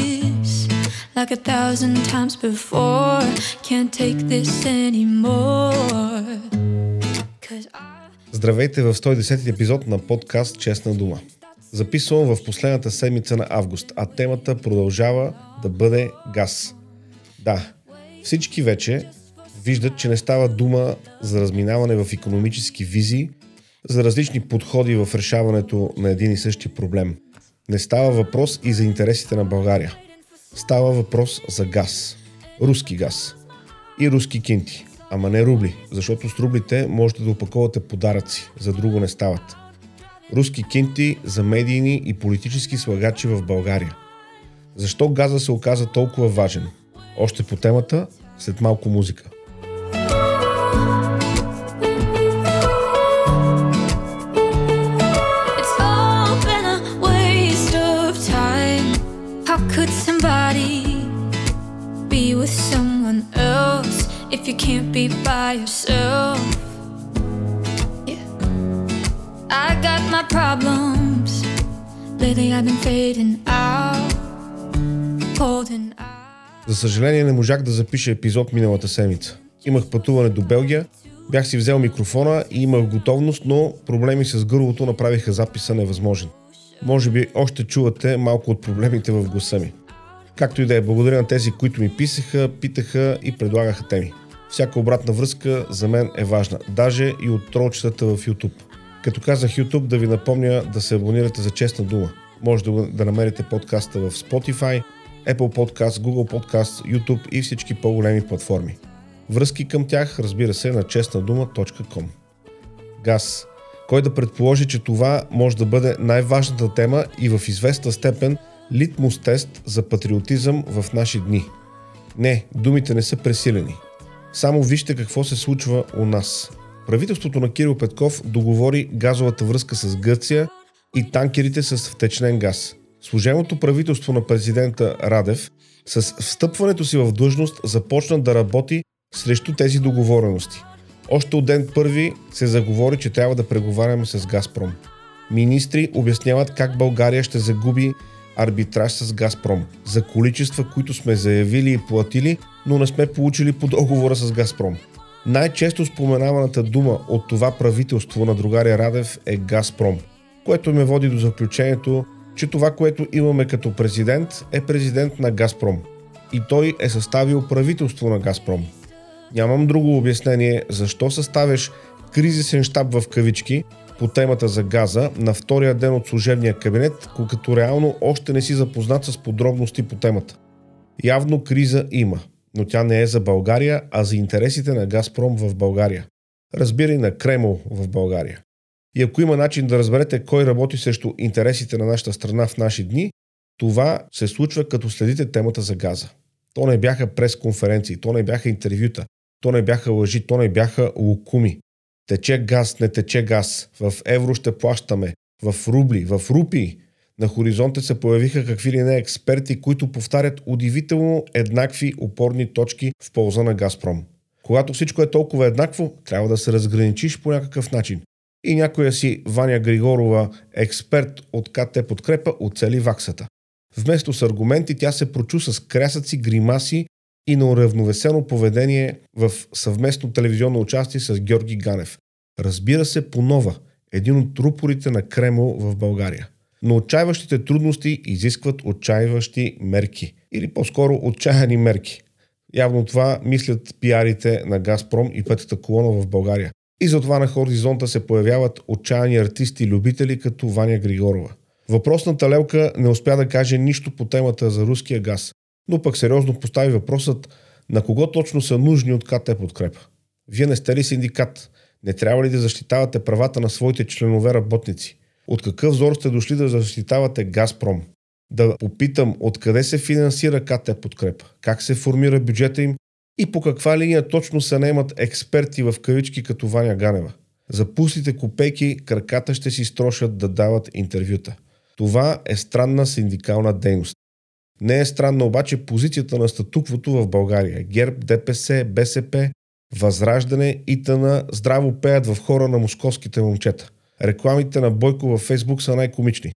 focus like a thousand times before. Can't take this anymore. Здравейте в 110 епизод на подкаст Честна дума. Записвам в последната седмица на август, а темата продължава да бъде газ. Да, всички вече виждат, че не става дума за разминаване в економически визии, за различни подходи в решаването на един и същи проблем. Не става въпрос и за интересите на България. Става въпрос за газ. Руски газ. И руски кинти. Ама не рубли, защото с рублите можете да опаковате подаръци, за друго не стават. Руски кинти за медийни и политически слагачи в България. Защо газа се оказа толкова важен? Още по темата, след малко музика. My problems. Lately I've been fading out, holding out. За съжаление не можах да запиша епизод миналата седмица. Имах пътуване до Белгия, бях си взел микрофона и имах готовност, но проблеми с гърлото направиха записа невъзможен. Може би още чувате малко от проблемите в гласа ми. Както и да е, благодаря на тези, които ми писаха, питаха и предлагаха теми. Всяка обратна връзка за мен е важна, даже и от тролчетата в YouTube. Като казах YouTube, да ви напомня да се абонирате за честна дума. Може да, да намерите подкаста в Spotify, Apple Podcast, Google Podcast, YouTube и всички по-големи платформи. Връзки към тях, разбира се, на честнадума.com. Газ. Кой да предположи, че това може да бъде най-важната тема и в известна степен литмус тест за патриотизъм в наши дни. Не, думите не са пресилени. Само вижте какво се случва у нас. Правителството на Кирил Петков договори газовата връзка с Гърция и танкерите с втечнен газ. Служебното правителство на президента Радев с встъпването си в длъжност започна да работи срещу тези договорености. Още от ден първи се заговори, че трябва да преговаряме с Газпром. Министри обясняват как България ще загуби арбитраж с Газпром за количества, които сме заявили и платили, но не сме получили по договора с Газпром. Най-често споменаваната дума от това правителство на другаря Радев е Газпром, което ме води до заключението, че това, което имаме като президент, е президент на Газпром. И той е съставил правителство на Газпром. Нямам друго обяснение защо съставяш кризисен щаб в кавички по темата за газа на втория ден от служебния кабинет, като реално още не си запознат с подробности по темата. Явно криза има, но тя не е за България, а за интересите на Газпром в България. Разбира и на Кремъл в България. И ако има начин да разберете кой работи срещу интересите на нашата страна в наши дни, това се случва като следите темата за газа. То не бяха пресконференции, то не бяха интервюта, то не бяха лъжи, то не бяха лукуми. Тече газ, не тече газ. В евро ще плащаме. В рубли, в рупии. На хоризонта се появиха какви ли не експерти, които повтарят удивително еднакви опорни точки в полза на Газпром. Когато всичко е толкова еднакво, трябва да се разграничиш по някакъв начин. И някоя си Ваня Григорова, експерт от КТ Подкрепа, оцели ваксата. Вместо с аргументи тя се прочу с крясъци, гримаси и на уравновесено поведение в съвместно телевизионно участие с Георги Ганев. Разбира се, по нова, един от рупорите на Кремъл в България. Но отчаиващите трудности изискват отчаиващи мерки. Или по-скоро отчаяни мерки. Явно това мислят пиарите на Газпром и петата колона в България. И затова на хоризонта се появяват отчаяни артисти и любители като Ваня Григорова. Въпросната лелка не успя да каже нищо по темата за руския газ, но пък сериозно постави въпросът на кого точно са нужни от КТ подкрепа. Вие не сте ли синдикат? Не трябва ли да защитавате правата на своите членове работници? От какъв зор сте дошли да защитавате Газпром? Да попитам откъде се финансира КТ подкрепа, как се формира бюджета им и по каква линия точно се наемат експерти в кавички като Ваня Ганева. За пустите копейки краката ще си строшат да дават интервюта. Това е странна синдикална дейност. Не е странна обаче позицията на статуквото в България. ГЕРБ, ДПС, БСП Възраждане и тъна здраво пеят в хора на московските момчета. Рекламите на Бойко във Фейсбук са най-комични.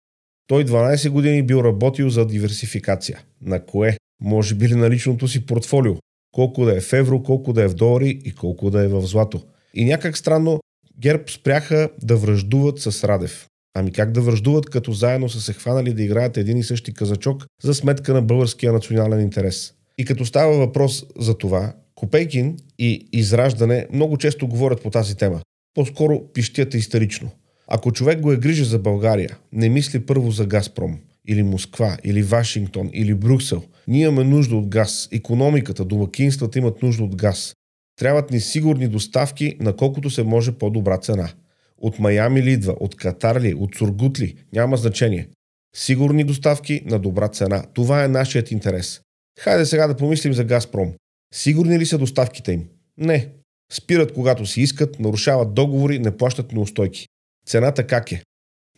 Той 12 години бил работил за диверсификация. На кое? Може би ли на личното си портфолио? Колко да е в евро, колко да е в долари и колко да е в злато. И някак странно ГЕРБ спряха да връждуват с Радев. Ами как да връждуват, като заедно са се хванали да играят един и същи казачок за сметка на българския национален интерес. И като става въпрос за това, Копейкин и Израждане много често говорят по тази тема. По-скоро пищят истерично. Ако човек го е грижа за България, не мисли първо за Газпром, или Москва, или Вашингтон, или Брюксел. Ние имаме нужда от газ. Економиката, домакинствата имат нужда от газ. Трябват ни сигурни доставки на колкото се може по-добра цена. От Майами ли идва, от Катар ли, от Сургут ли, няма значение. Сигурни доставки на добра цена. Това е нашият интерес. Хайде сега да помислим за Газпром. Сигурни ли са доставките им? Не. Спират когато си искат, нарушават договори, не плащат неустойки. Цената как е?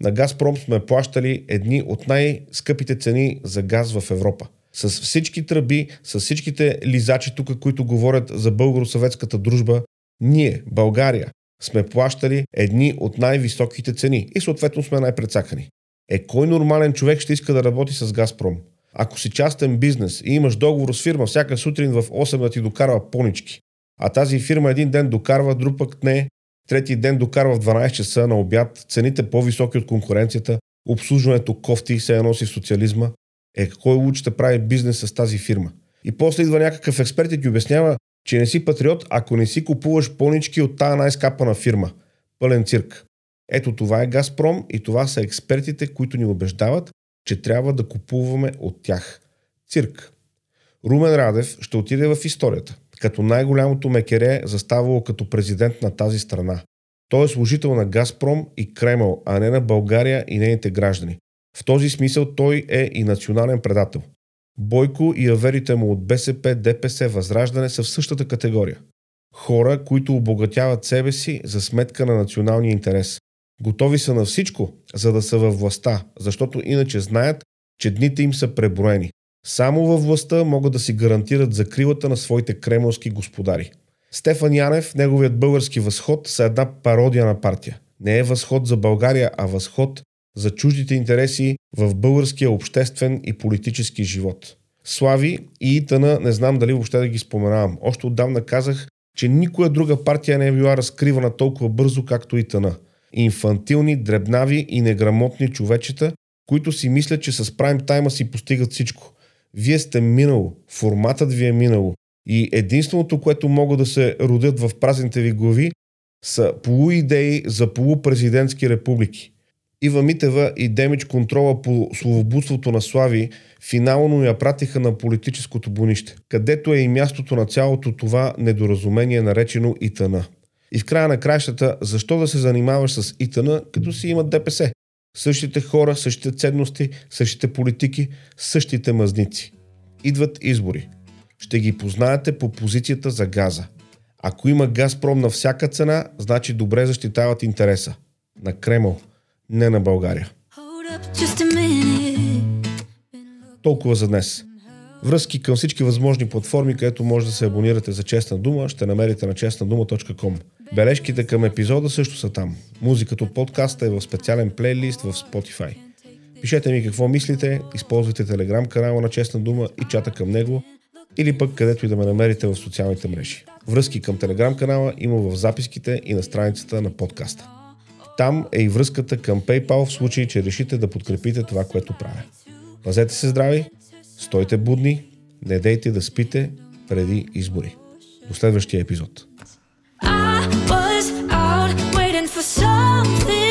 На Газпром сме плащали едни от най-скъпите цени за газ в Европа. С всички тръби, с всичките лизачи тук, които говорят за българо-съветската дружба, ние, България, сме плащали едни от най-високите цени и съответно сме най-прецакани. Е, кой нормален човек ще иска да работи с Газпром? Ако си частен бизнес и имаш договор с фирма, всяка сутрин в 8 да ти докарва понички, а тази фирма един ден докарва, друг пък не, трети ден докарва в 12 часа на обяд, цените по-високи от конкуренцията, обслужването кофти се носи социализма. Е, кой учи да прави бизнес с тази фирма? И после идва някакъв експерт и ти обяснява, че не си патриот, ако не си купуваш понички от тая най-скапана фирма. Пълен цирк. Ето това е Газпром и това са експертите, които ни убеждават, че трябва да купуваме от тях. Цирк. Румен Радев ще отиде в историята, като най-голямото мекере заставало като президент на тази страна. Той е служител на Газпром и Кремъл, а не на България и нейните граждани. В този смисъл той е и национален предател. Бойко и аверите му от БСП, ДПС, Възраждане са в същата категория. Хора, които обогатяват себе си за сметка на националния интерес. Готови са на всичко, за да са във властта, защото иначе знаят, че дните им са преброени. Само във властта могат да си гарантират закрилата на своите кремълски господари. Стефан Янев, неговият български възход, са една пародия на партия. Не е възход за България, а възход за чуждите интереси в българския обществен и политически живот. Слави и Итана не знам дали въобще да ги споменавам. Още отдавна казах, че никоя друга партия не е била разкривана толкова бързо, както Итана. Инфантилни, дребнави и неграмотни човечета, които си мислят, че с прайм тайма си постигат всичко. Вие сте минало, форматът ви е минало. И единственото, което могат да се родят в празните ви глави, са полуидеи за полупрезидентски републики. Ива Митева и Демич контрола по словобудството на Слави финално я пратиха на политическото бунище, където е и мястото на цялото това недоразумение, наречено ИТН. И в края на краищата, защо да се занимаваш с ИТН, като си имат ДПС? Същите хора, същите ценности, същите политики, същите мазници. Идват избори. Ще ги познаете по позицията за газа. Ако има Газпром на всяка цена, значи добре защитават интереса. На Кремъл – не на България. Толкова за днес. Връзки към всички възможни платформи, където може да се абонирате за Честна дума, ще намерите на честнадума.com. Бележките към епизода също са там. Музиката от подкаста е в специален плейлист в Spotify. Пишете ми какво мислите, използвайте телеграм канала на Честна дума и чата към него, или пък където и да ме намерите в социалните мрежи. Връзки към телеграм канала има в записките и на страницата на подкаста. Там е и връзката към PayPal в случай, че решите да подкрепите това, което правя. Пазете се здрави, стойте будни, не дейте да спите преди избори. До следващия епизод. Something,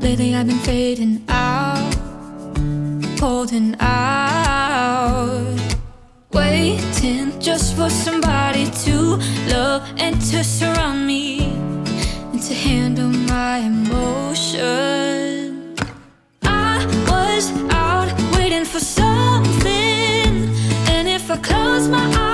Lately I've been fading out, holding out, waiting just for somebody to love and to surround me and to handle my emotions. I was out waiting for something, and if I close my eyes,